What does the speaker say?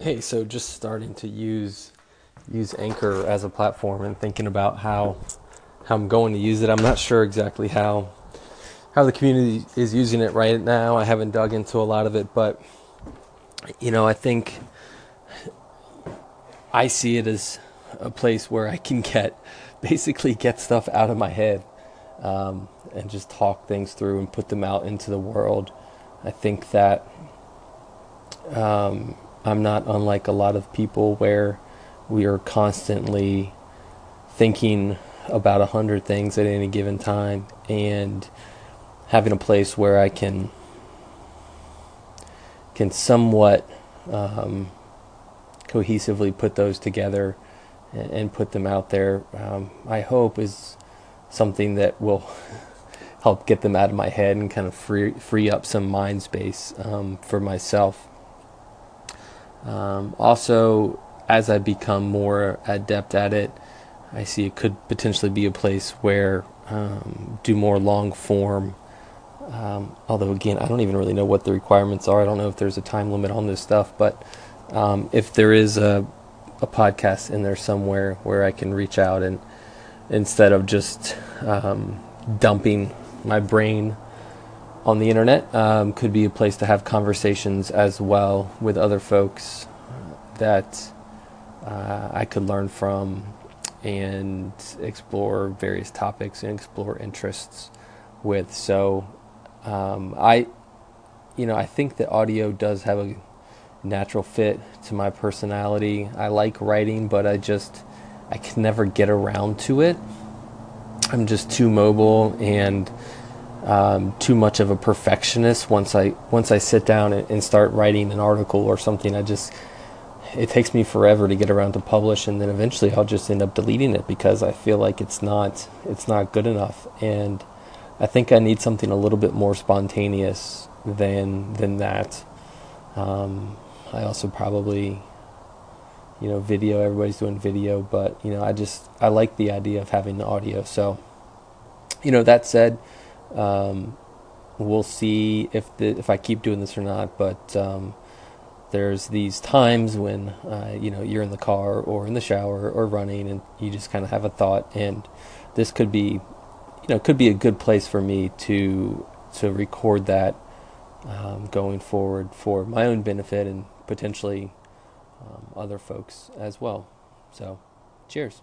Hey, so just starting to use use Anchor as a platform and thinking about how how I'm going to use it. I'm not sure exactly how how the community is using it right now. I haven't dug into a lot of it, but you know, I think I see it as a place where I can get basically get stuff out of my head um, and just talk things through and put them out into the world. I think that um, I'm not unlike a lot of people where we are constantly thinking about a hundred things at any given time and having a place where I can can somewhat um, cohesively put those together and, and put them out there. Um, I hope is something that will help get them out of my head and kind of free free up some mind space um, for myself. Um, also, as I become more adept at it, I see it could potentially be a place where um, do more long form. Um, although again, I don't even really know what the requirements are. I don't know if there's a time limit on this stuff, but um, if there is a a podcast in there somewhere where I can reach out and instead of just um, dumping my brain on the internet um, could be a place to have conversations as well with other folks that uh, I could learn from and explore various topics and explore interests with. So um, I, you know, I think that audio does have a natural fit to my personality. I like writing, but I just I can never get around to it. I'm just too mobile and um, too much of a perfectionist. Once I once I sit down and, start writing an article or something, I just it takes me forever to get around to publish, and then eventually I'll just end up deleting it because I feel like it's not it's not good enough. And I think I need something a little bit more spontaneous than than that. Um, I also probably, you know, video. Everybody's doing video, but you know, I just I like the idea of having the audio. So, you know, that said, um, we'll see if the if I keep doing this or not. But um, there's these times when uh, you know you're in the car or in the shower or running, and you just kind of have a thought, and this could be, you know, could be a good place for me to to record that um, going forward for my own benefit and potentially um, other folks as well. So, cheers.